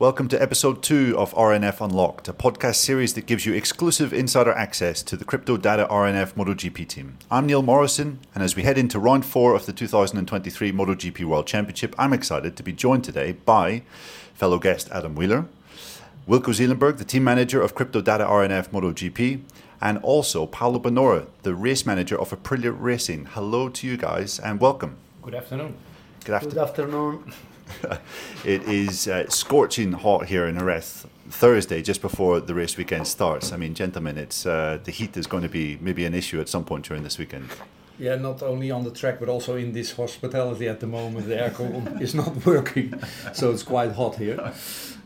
Welcome to episode two of RNF Unlocked, a podcast series that gives you exclusive insider access to the Crypto Data RNF MotoGP team. I'm Neil Morrison, and as we head into round four of the 2023 MotoGP World Championship, I'm excited to be joined today by fellow guest Adam Wheeler, Wilco Zeelenberg, the team manager of Crypto Data RNF MotoGP, and also Paolo Bonora, the race manager of Aprilia Racing. Hello to you guys, and welcome. Good afternoon. Good, after- Good afternoon. it is uh, scorching hot here in Jerez. Thursday, just before the race weekend starts. I mean, gentlemen, it's uh, the heat is going to be maybe an issue at some point during this weekend. Yeah, not only on the track but also in this hospitality at the moment. The aircon is not working, so it's quite hot here.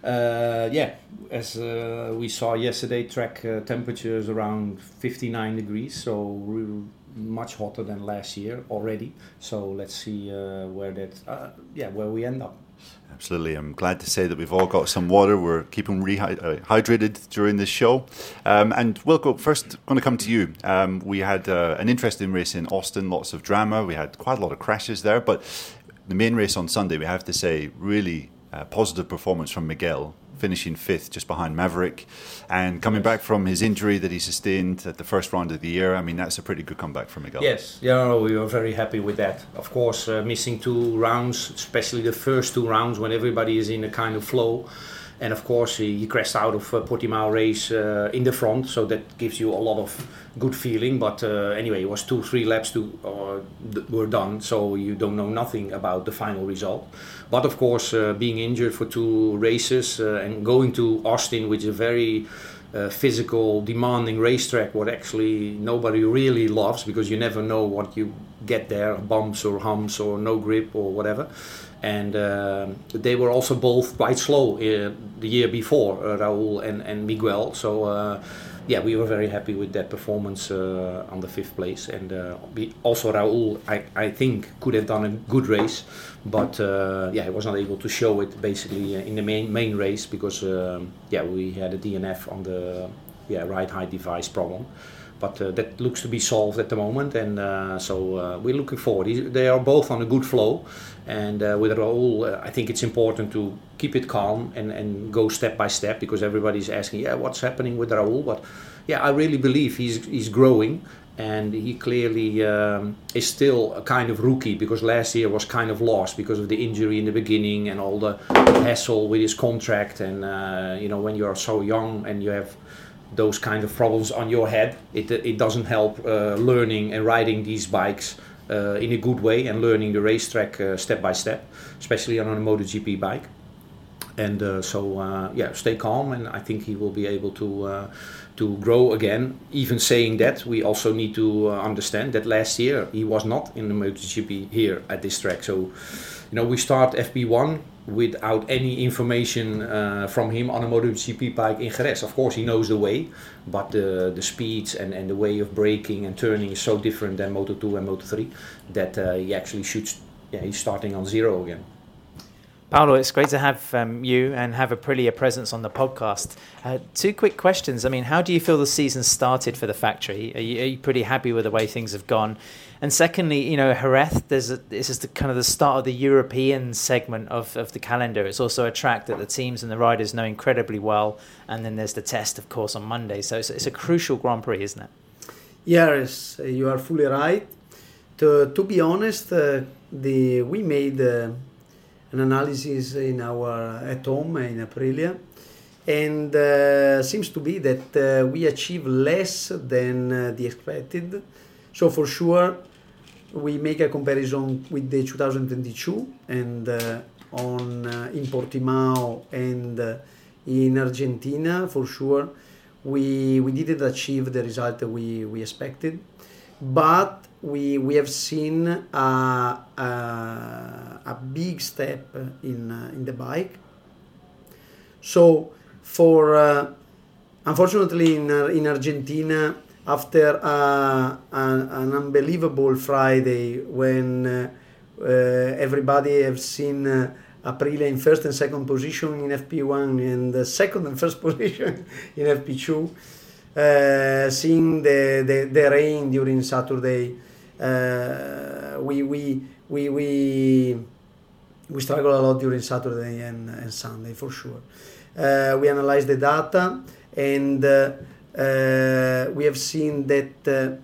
Uh, yeah, as uh, we saw yesterday, track uh, around 59 degrees, so much hotter than last year already. So let's see uh, where that, uh, yeah, where we end up. Absolutely. I'm glad to say that we've all got some water. We're keeping rehydrated uh, during this show. Um, and Wilco, first going to come to you. Um, we had uh, an interesting race in Austin, lots of drama. We had quite a lot of crashes there, but the main race on Sunday, we have to say, really positive performance from Miguel finishing fifth just behind Maverick and coming back from his injury that he sustained at the first round of the year. I mean, that's a pretty good comeback for Miguel. Yes, yeah, we were very happy with that. Of course, uh, missing two rounds, especially the first two rounds when everybody is in a kind of flow. And of course, he, he crashed out of uh, Portimao race uh, in the front, so that gives you a lot of good feeling. But uh, anyway, it was two, three laps to uh, were done, so you don't know nothing about the final result. But of course, uh, being injured for two races uh, and going to Austin, which is a very physical, demanding racetrack, what actually nobody really loves because you never know what you get there bumps or humps or no grip or whatever. And uh, they were also both quite slow uh, the year before, uh, Raul and, and Miguel. So uh, yeah, we were very happy with that performance uh, on the fifth place. And uh, also Raul, I, I think, could have done a good race, but uh, yeah, he was not able to show it basically in the main main race because um, yeah, we had a DNF on the yeah ride height device problem. But uh, that looks to be solved at the moment, and uh, so uh, we're looking forward. They are both on a good flow, and with Raul, I think it's important to keep it calm and, and go step by step because everybody's asking, yeah, what's happening with Raul? But yeah, I really believe he's he's growing and he clearly um, is still a kind of rookie because last year was kind of lost because of the injury in the beginning and all the hassle with his contract and uh, you know when you are so young and you have those kind of problems on your head it, it doesn't help uh, learning and riding these bikes uh, in a good way and learning the racetrack uh, step by step especially on a MotoGP bike and uh, so uh, yeah stay calm and I think he will be able to to grow again. Even saying that, we also need to uh, understand that last year he was not in the MotoGP here at this track. So, you know, we start FP1 without any information uh, from him on a MotoGP bike in Jerez. Of course, he knows the way, but the the speeds and, and the way of braking and turning is so different than Moto2 and Moto3 that uh, he actually shoots, Yeah, he's starting on zero again. Paolo, it's great to have um, you and have a Aprilia presence on the podcast. Uh, two quick questions. I mean, how do you feel the season started for the factory? Are you, are you pretty happy with the way things have gone? And secondly, you know, Jerez, there's a, this is the kind of the start of the European segment of, of the calendar. It's also a track that the teams and the riders know incredibly well. And then there's the test, of course, on Monday. So it's, it's a crucial Grand Prix, isn't it? Yes, you are fully right. To, to be honest, uh, the we made. Uh, an analysis in our at home in Aprilia, and uh, seems to be that uh, we achieve less than uh, the expected. So for sure, we make a comparison with the 2022 and uh, on uh, in Portimao and uh, in Argentina for sure we we didn't achieve the result we we expected but we we have seen a, a, a big step in uh, in the bike. So for uh, unfortunately in uh, in Argentina after a, an unbelievable Friday when uh, uh, everybody have seen uh, Aprilia in first and second position in FP1 and second and first position in FP2 uh, seeing the, the, the rain during Saturday, uh, we, we, we, we, we struggle a lot during Saturday and, and Sunday for sure. Uh, we analyze the data and uh, we have seen that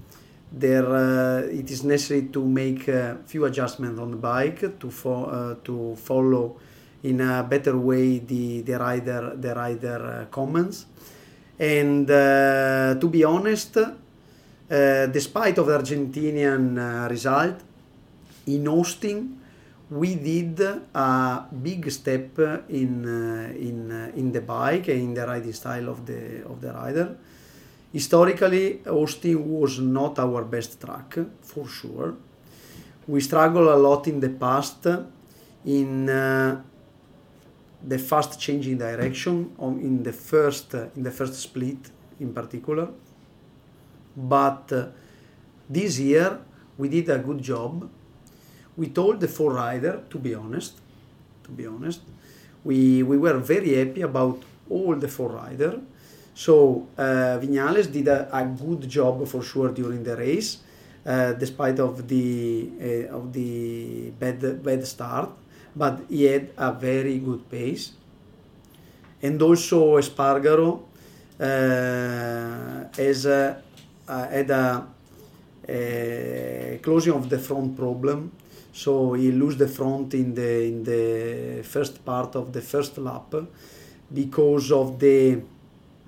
there it is necessary to make a few adjustments on the bike to fo- to follow in a better way the the rider the rider comments and to be honest despite of the Argentinian result in Austin we did a big step in uh, in uh, in the bike and in the riding style of the of the rider. Historically, Austin was not our best track for sure. We struggled a lot in the past in uh, the fast changing direction on, in the first in the first split in particular. But uh, this year we did a good job. We told the four rider to be honest to be honest we we were very happy about all the four rider so uh, Viñales did a, a, good job for sure during the race uh, despite of the uh, of the bad bad start but he had a very good pace. And also Espargaro uh, has a, had a, a closing of the front problem. So he lose the front in the in the first part of the first lap because of the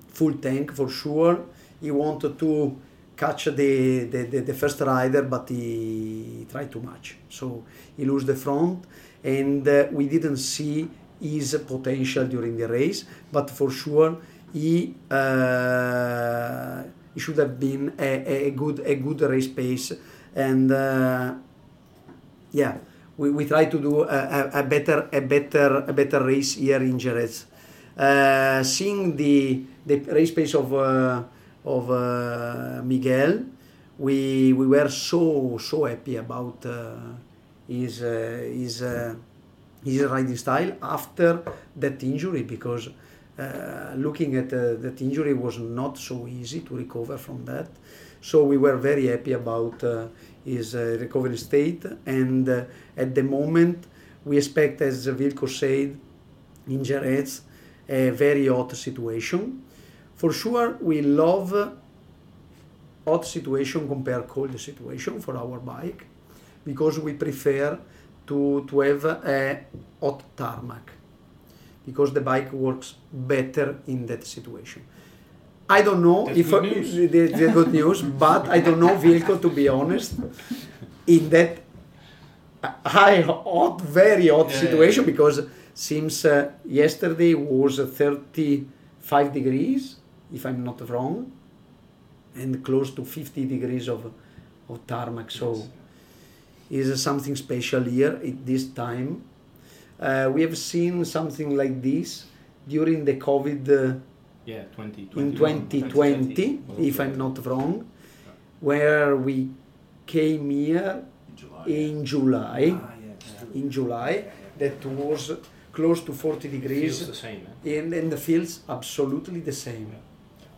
full tank for sure. He wanted to catch the, the, the, the first rider but he tried too much so he lost the front and uh, we didn't see his potential during the race but for sure he uh, he should have been a, a good a good race pace and uh, yeah, we, we try to do a, a, better a better a better race here in Jerez. Uh, seeing the the race pace of uh, of uh, Miguel, we we were so so happy about uh, his uh, his uh, his riding style after that injury because looking at that injury was not so easy to recover from that. So we were very happy about is a recovery state, and uh, at the moment we expect, as Wilco said, in Jerez, a very hot situation. For sure, we love hot situation compared to cold situation for our bike because we prefer to, to have a hot tarmac because the bike works better in that situation. I don't know That's if good news. the, the good news, but I don't know Wilco to be honest. In that high, hot, very hot Yeah, situation, yeah, because seems uh, yesterday was 35 degrees, if I'm not wrong, and close to 50 degrees of of tarmac. So is something special here at this time. Uh, we have seen something like this during the COVID. Uh, Yeah, 20, in 2020, if I'm not wrong, where we came here In July. in July. Ah, In July, that was close to 40 Feels degrees, the same. Eh? and, and the feels absolutely the same.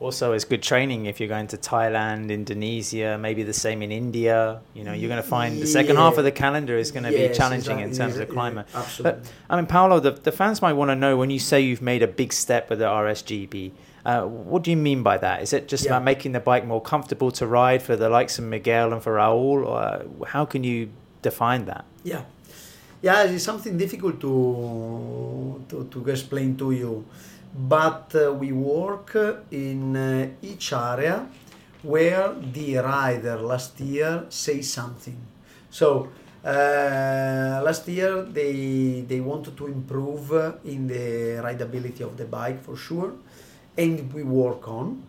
Also, it's good training if you're going to Thailand, Indonesia, maybe the same in India. You know, you're going to find the second half of the calendar is going to Yes, be challenging in terms of climate. yeah, Absolutely. But I mean, Paolo, the, the fans might want to know when you say you've made a big step with the RS-GP. Uh, what do you mean by that? Is it just Yeah. about making the bike more comfortable to ride for the likes of Miguel and for Raul, or uh, how can you define that? Yeah, yeah, it's something difficult to to, to explain to you, but uh, we work in uh, each area where the rider last year say something. So uh, last year they they wanted to improve in the rideability of the bike for sure, and we work on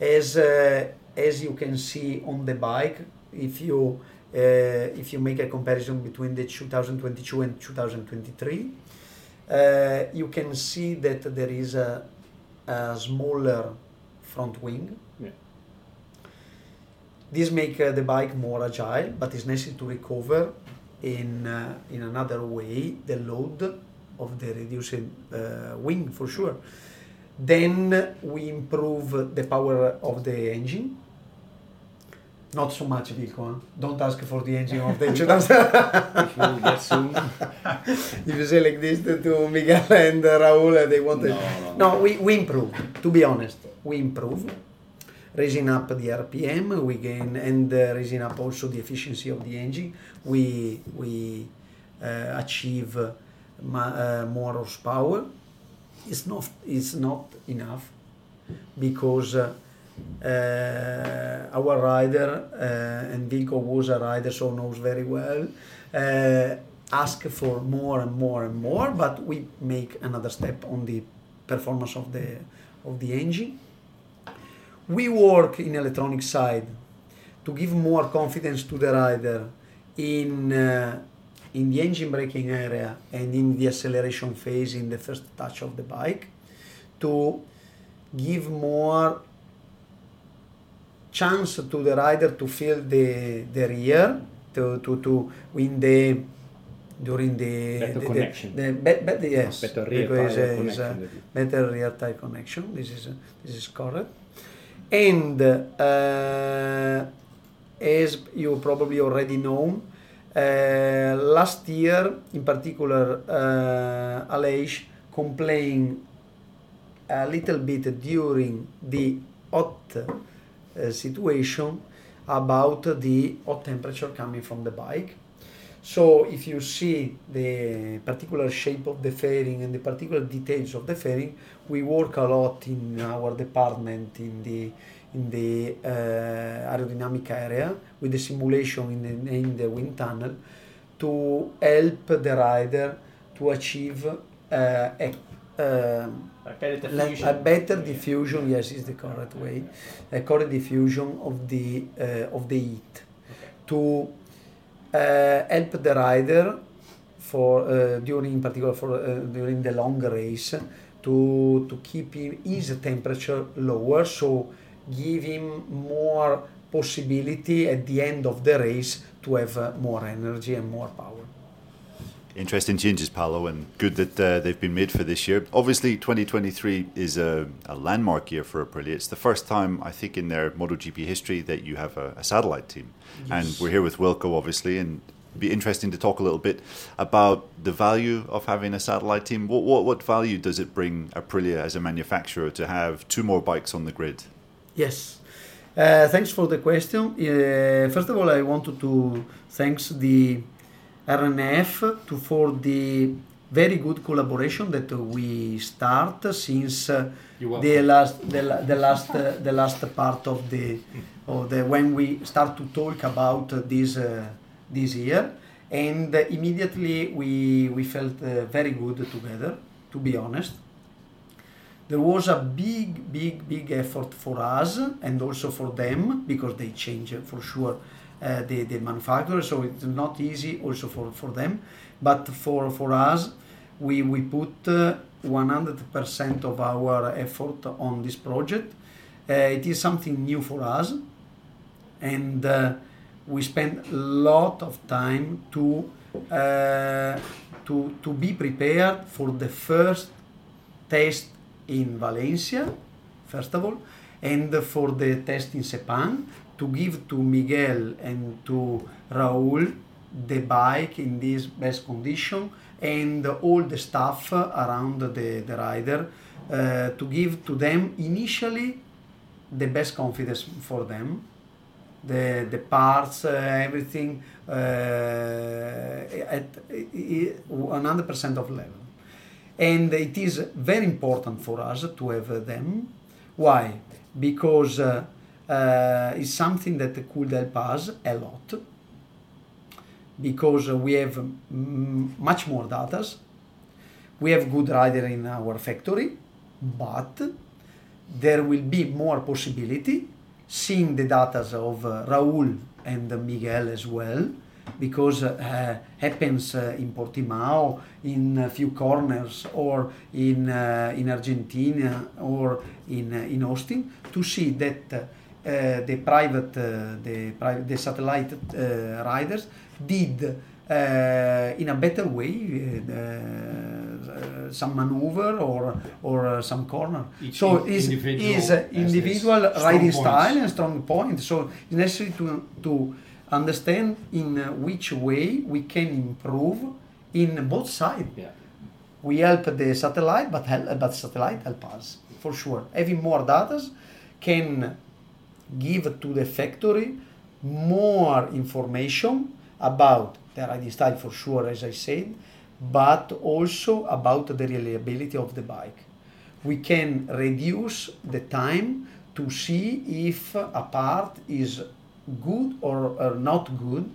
as uh, as you can see on the bike if you uh, if you make a comparison between the 2022 and 2023 uh, you can see that there is a, a smaller front wing. Yeah. this make uh, the bike more agile but it's necessary to recover in uh, in another way the load of the reduced uh, wing for sure. Then we improve the power of the engine Not so much Wilco. Don't ask for the engine of the 2000. if you get soon. if you say like this to Miguel and uh, Raul, they want No, it. no, No, we, we improve. To be honest, we improve. Raising up the RPM, we gain, and uh, raising up also the efficiency of the engine. We we uh, achieve uh, ma- uh, more horsepower. It's not it's not enough because uh, uh, our rider uh, and Wilco was a rider, so knows very well. Uh, ask for more and more and more, but we make another step on the performance of the of the engine. We work in electronic side to give more confidence to the rider in uh, in the engine braking area and in the acceleration phase in the first touch of the bike to give more chance to the rider to feel the the rear to to, to win the during the Better the, connection. the, the be, be, yes Better rear because, tire is, connection. better rear tire connection. This is this is correct. And uh, as you probably already know, uh, last year in particular, uh, Aleix complained a little bit during the hot situation about the hot temperature coming from the bike. So if you see the particular shape of the fairing and the particular details of the fairing, we work a lot in our department in the in the uh, aerodynamic area with the simulation in the, in the wind tunnel to help the rider to achieve uh, um, a better diffusion yes is the correct way. A correct diffusion of the uh, of the heat to uh, help the rider for uh, during in particular for uh, during the long race to to keep his temperature lower. So give him more possibility at the end of the race to have uh, more energy and more power Interesting changes, Paolo, and good that uh, they've been made for this year. Obviously, 2023 is a, a landmark year for Aprilia. It's the first time, I think, in their MotoGP history that you have a, a satellite team. And we're here with Wilco, obviously, and it'd be interesting to talk a little bit about the value of having a satellite team. What, what, what value does it bring Aprilia as a manufacturer to have two more bikes on the grid? Yes. Uh, thanks for the question. Uh, first of all, I wanted to thanks the RNF to, for the very good collaboration that we start since uh, the last the, the last uh, the last part of the of the when we start to talk about uh, this uh, this year. And uh, immediately we we felt uh, very good together to be honest. There was a big big big effort for us and also for them because they change uh, for sure uh, the, the manufacturer so it's not easy also for, for them. But for for us we we put uh, 100% of our effort on this project. Uh, it is something new for us. And uh, we spend a lot of time to uh, to to be prepared for the first test in Valencia, first of all, and for the test in Sepang to give to Miguel and to Raul the bike in this best condition and all the stuff around the, the rider uh, to give to them initially the best confidence for them the the parts, uh, everything uh, at one hundred percent of level, and it is very important for us to have them. Why? Because uh, uh, it's something that could help us a lot. Because we have mm, much more data, we have good rider in our factory, but there will be more possibility seeing the data of uh, Raul and Miguel as well, because uh, happens uh, in Portimao, in a few corners, or in uh, in Argentina, or in uh, in Austin, to see that uh, the private uh, the private the satellite uh, riders did uh, in a better way some maneuver or or some corner. Each so is individual is individual riding style and strong point. So it's necessary to to understand in which way we can improve in both sides. Yeah. We help the satellite, but help, but satellite help us for sure. Having more data can give to the factory more information about the riding style for sure, as I said, but also about the reliability of the bike. We can reduce the time to see if a part is good or, or not good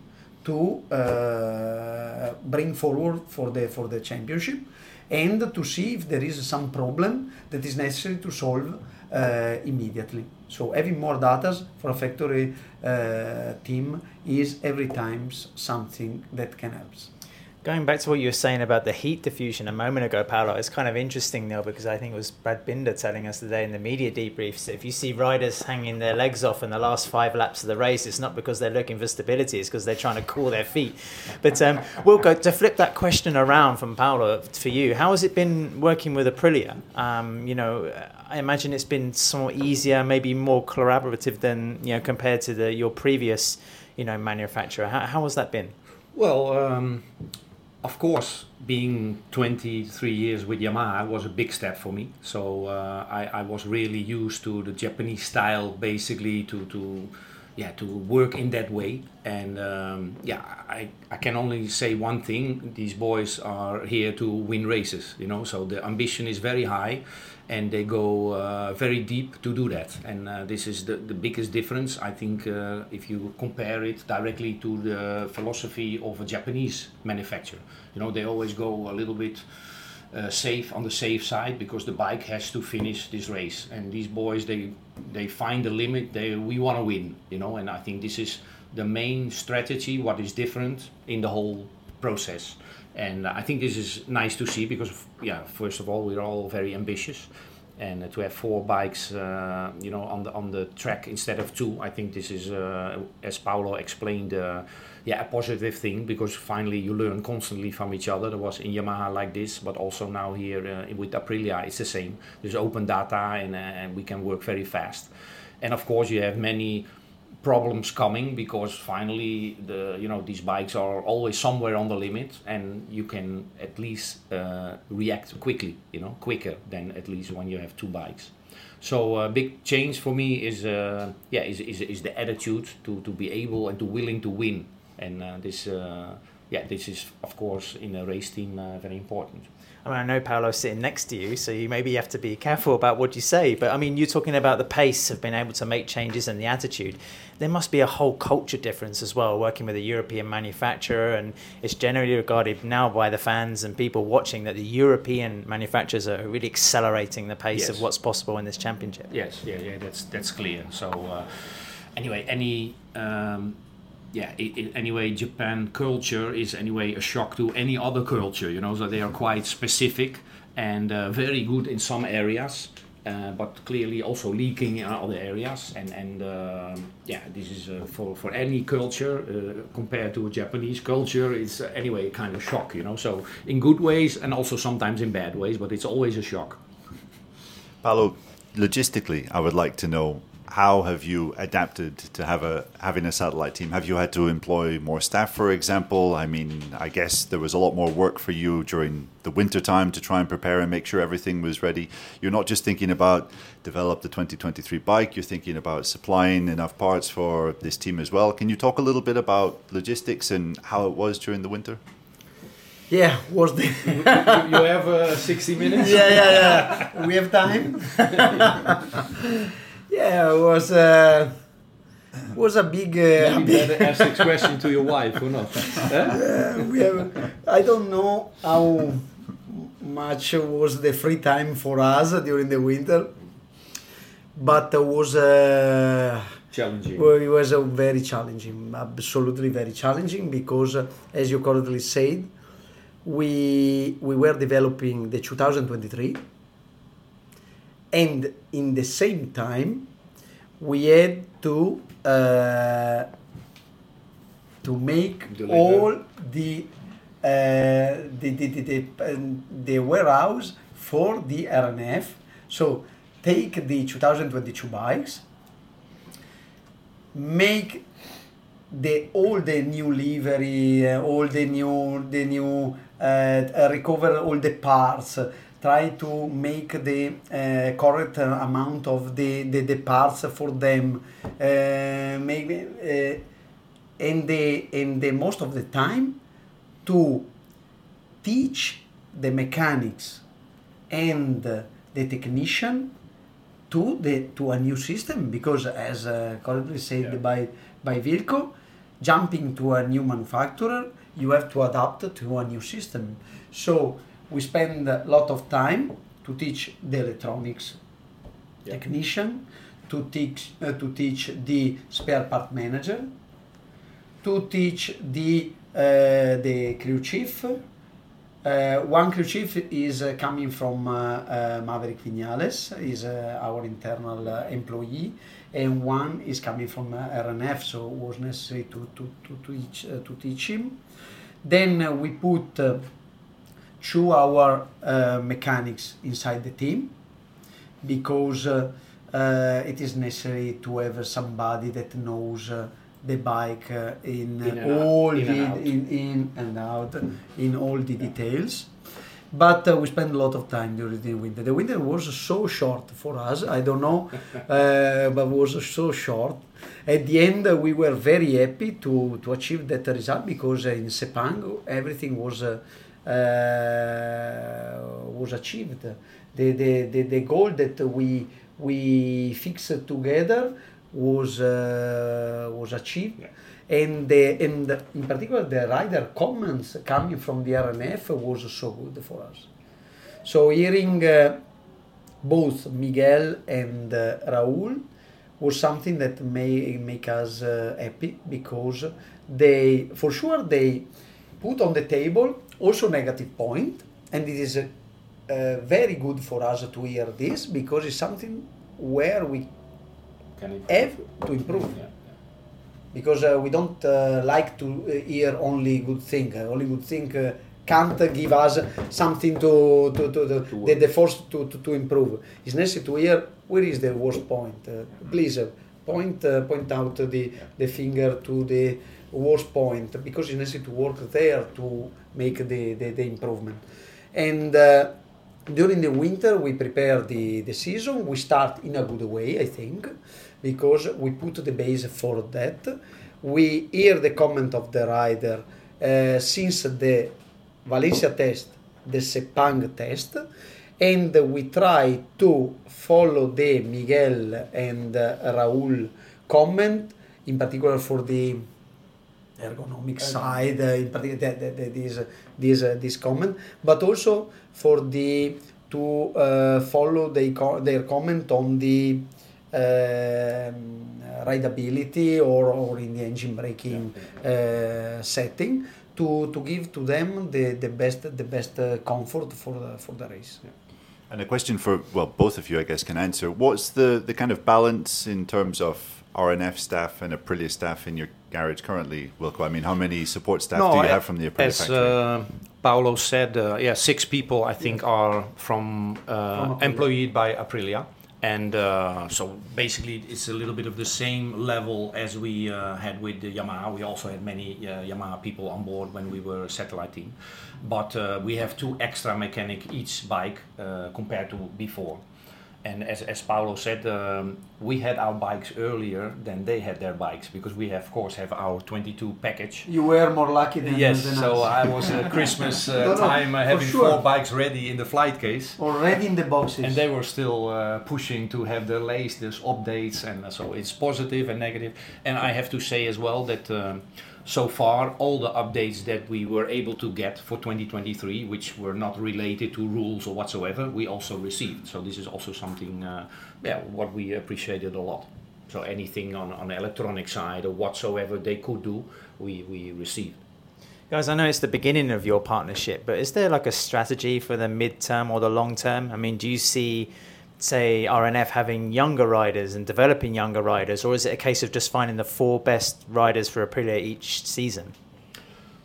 to uh, bring forward for the for the championship and to see if there is some problem that is necessary to solve uh, immediately. So having more data for a factory uh, team is every time something that can help. Going back to what you were saying about the heat diffusion a moment ago, Paolo, it's kind of interesting now because I think it was Brad Binder telling us today in the media debriefs that if you see riders hanging their legs off in the last five laps of the race, it's not because they're looking for stability, it's because they're trying to cool their feet. But um, we'll go to flip that question around from Paolo for you. How has it been working with Aprilia? Um, you know, I imagine it's been somewhat easier, maybe more collaborative than you know compared to the your previous, you know, manufacturer. How, how has that been? Well, um, of course, being 23 years with Yamaha was a big step for me. So uh, I, I was really used to the Japanese style, basically to to yeah to work in that way. And um, yeah, I, I can only say one thing: these boys are here to win races. You know, so the ambition is very high. And they go uh, very deep to do that, and uh, this is the, the biggest difference. I think uh, if you compare it directly to the philosophy of a Japanese manufacturer, you know they always go a little bit uh, safe on the safe side because the bike has to finish this race. And these boys they they find the limit they we want to win you know? And i think this is the main strategy what is different in the whole process and i think this is nice to see because yeah first of all we're all very ambitious and to have four bikes uh, you know on the on the track instead of two i think this is uh, as paolo explained uh, yeah, a positive thing because finally you learn constantly from each other. There was in Yamaha like this, but also now here uh, with Aprilia, it's the same. There's open data and, uh, and we can work very fast. And of course, you have many problems coming because finally the you know these bikes are always somewhere on the limit and you can at least uh, react quickly you know quicker than at least when you have two bikes. So a uh, big change for me is uh, yeah is, is, is the attitude to, to be able and to willing to win. And uh, this uh, yeah this is of course in a race team uh, very important I mean, I know Paolo's sitting next to you, so you maybe have to be careful about what you say. But I mean, you're talking about the pace of being able to make changes and the attitude. There must be a whole culture difference as well, working with a European manufacturer. And it's generally regarded now by the fans and people watching that the European manufacturers are really accelerating the pace Yes. of what's possible in this championship. Yes, yeah, yeah, that's that's clear. So uh, anyway, any um, yeah, i i anyway, Japan culture is anyway a shock to any other culture. You know, so they are quite specific and uh, very good in some areas. Uh, but clearly also leaking in other areas, and and um yeah, this is uh, for for any culture uh, compared to a Japanese culture, it's uh, anyway kind of shock, you know. So in good ways and also sometimes in bad ways, but it's always a shock. Paolo, logistically, I would like to know how have you adapted to have a having a satellite team? Have you had to employ more staff, for example? I mean, I guess there was a lot more work for you during the winter time to try and prepare and make sure everything was ready. You're not just thinking about develop the 2023 bike; you're thinking about supplying enough parts for this team as well. Can you talk a little bit about logistics and how it was during the winter? Yeah, was the you have uh, 60 minutes? yeah yeah yeah. We have time. yeah, it was uh, was a big. Uh, Maybe better ask this question to your wife or not? Huh? We have, I don't know how much was the free time for us during the winter, but it was uh, Challenging. well, it was uh, very challenging, absolutely very challenging because, uh, as you correctly said, we we were developing the 2023, and in the same time, we had to uh, to make Deliver. all the the, the, the, the, the warehouse for the RNF. So take the 2022 bikes, make the all the new livery, uh, all the new the new uh, recover all the parts, try to make the uh, correct amount of the, the, the parts for them, uh, maybe, uh, and the and the most of the time to teach the mechanics and the technician to the to a new system because as uh, correctly said yeah. by by Wilco, jumping to a new manufacturer, you have to adapt to a new system. So we spend a lot of time to teach the electronics yeah. technician, to teach uh, to teach the spare part manager, to teach the uh, the crew chief. Uh, one crew chief is uh, coming from uh, uh, Maverick Viñales, is our internal employee, and one is coming from RNF, so it was necessary to, to, to, to, teach, to teach him. Then we put two our mechanics inside the team because it is necessary to have somebody that knows the bike uh, in, in all in the and in, in and out in all the details. But uh, we spent a lot of time during the winter. The winter was so short for us i don't know uh, but was so short. At the end uh, we were very happy to to achieve that result because in sepang everything was uh, uh, was achieved the, the, the, the goal that we we fixed together was uh, was achieved. Yeah. And, the, and in particular, the rider comments coming from the RNF was so good for us. So hearing uh, both Miguel and uh, Raul was something that may make us uh, happy because they, for sure, they put on the table also negative point, and it is uh, very good for us to hear this because it's something where we Can have to improve. Yeah, Because uh, we don't uh, like to uh, hear only good thing. Uh, only good thing uh, can't give us something to to, to, to, to the, the force to, to, to improve. It's necessary to hear where is the worst point. please point point out the the finger to the worst point because it's necessary to work there to make the, the, the improvement. And during the winter we prepare the, the season we start in a good way i think because we put the base for that. We hear the comment of the rider uh, since the Valencia test, the Sepang test, and we try to follow the Miguel and uh, Raul comment, in particular for the ergonomic side, uh, in particular this this uh, this comment, but also for the to uh, follow the, their comment on the rideability or, or in the engine braking uh, setting to, to give to them the, the best the best uh, comfort for the, for the race. Yeah. And a question for well, both of you, I guess, can answer. What's the, the kind of balance in terms of RNF staff and Aprilia staff in your garage currently, Wilco? I mean, how many support staff no, do you have from the Aprilia as, factory? Uh, Paolo said, uh, yeah, six people I think are from, uh, from employed by Aprilia and uh, so basically it's a little bit of the same level as we uh, had with the Yamaha. We also had many uh, Yamaha people on board when we were a satellite team, but uh, we have two extra mechanic each bike uh, compared to before. And as, as Paolo said, um, we had our bikes earlier than they had their bikes because we have, of course have our 22 package. You were more lucky than yes. Than so I was at Christmas uh, no, no, time uh, having sure. four bikes ready in the flight case. Already in the boxes. And they were still uh, pushing to have the latest updates, and so it's positive and negative. And I have to say as well that. Um, so far all the updates that we were able to get for 2023 which were not related to rules or whatsoever we also received. So this is also something uh, yeah what we appreciated a lot. So anything on on the electronic side or whatsoever they could do we we received. Guys, I know it's the beginning of your partnership, but is there like a strategy for the mid-term or the long term? I mean, do you see say RNF having younger riders and developing younger riders, or is it a case of just finding the four best riders for Aprilia each season?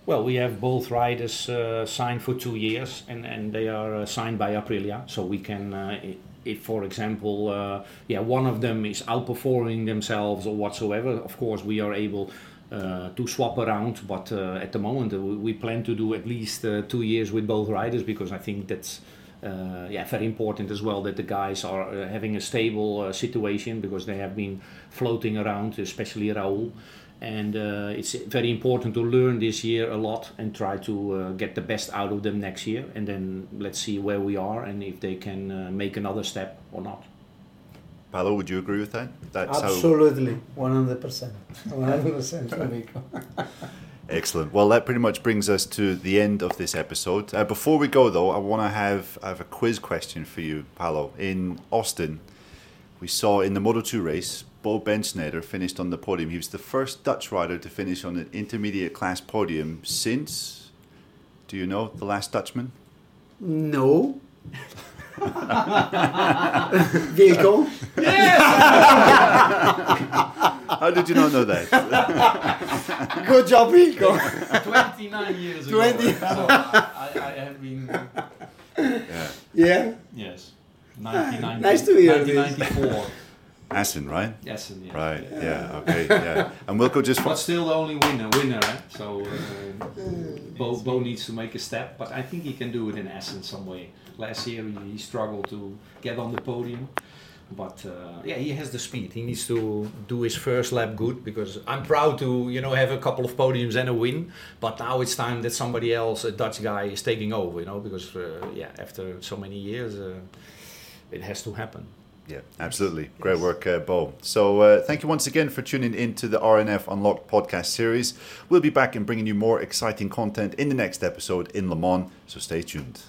Well, we have both riders uh, signed for two years, and, and they are uh, signed by Aprilia, so we can. Uh, if, for example, uh, yeah, one of them is outperforming themselves or whatsoever, of course we are able uh, to swap around. But uh, at the moment, we plan to do at least two years with both riders because I think that's uh, yeah very important as well that the guys are uh, having a stable uh, situation because they have been floating around, especially Raúl. And uh, it's very important to learn this year a lot and try to uh, get the best out of them next year. And then let's see where we are and if they can uh, make another step or not. Paolo, would you agree with that? That's how Absolutely, 100%. 100% Enrico. Excellent. Well, that pretty much brings us to the end of this episode. Uh, before we go, though, I want to have I have a quiz question for you, Paolo. In Austin, we saw in the Moto 2 race, Bo Bendsneyder finished on the podium. He was the first Dutch rider to finish on an intermediate class podium since. Do you know the last Dutchman? No. Wilco? How did you not know that? Good job, Wilco. 29 years ago, 20. So I, I have been, yeah, Yeah. yes, 1990, Nice to hear this. 1994. Assen, right? yes, and yeah. Right. Yeah. Okay. Yeah. And Wilco just. But still the only winner, winner. Eh? So uh, Bo, Bo needs to make a step, but I think he can do it in essence some way. Last year he, he struggled to get on the podium, but uh, yeah, he has the speed. He needs to do his first lap good because I'm proud to you know have a couple of podiums and a win. But now it's time that somebody else, a Dutch guy, is taking over. You know because uh, yeah, after so many years, uh, it has to happen. Yeah, absolutely. Great work, uh, Bo. So, uh, thank you once again for tuning in to the RNF Unlocked podcast series. We'll be back and bringing you more exciting content in the next episode in Le Mans, so stay tuned.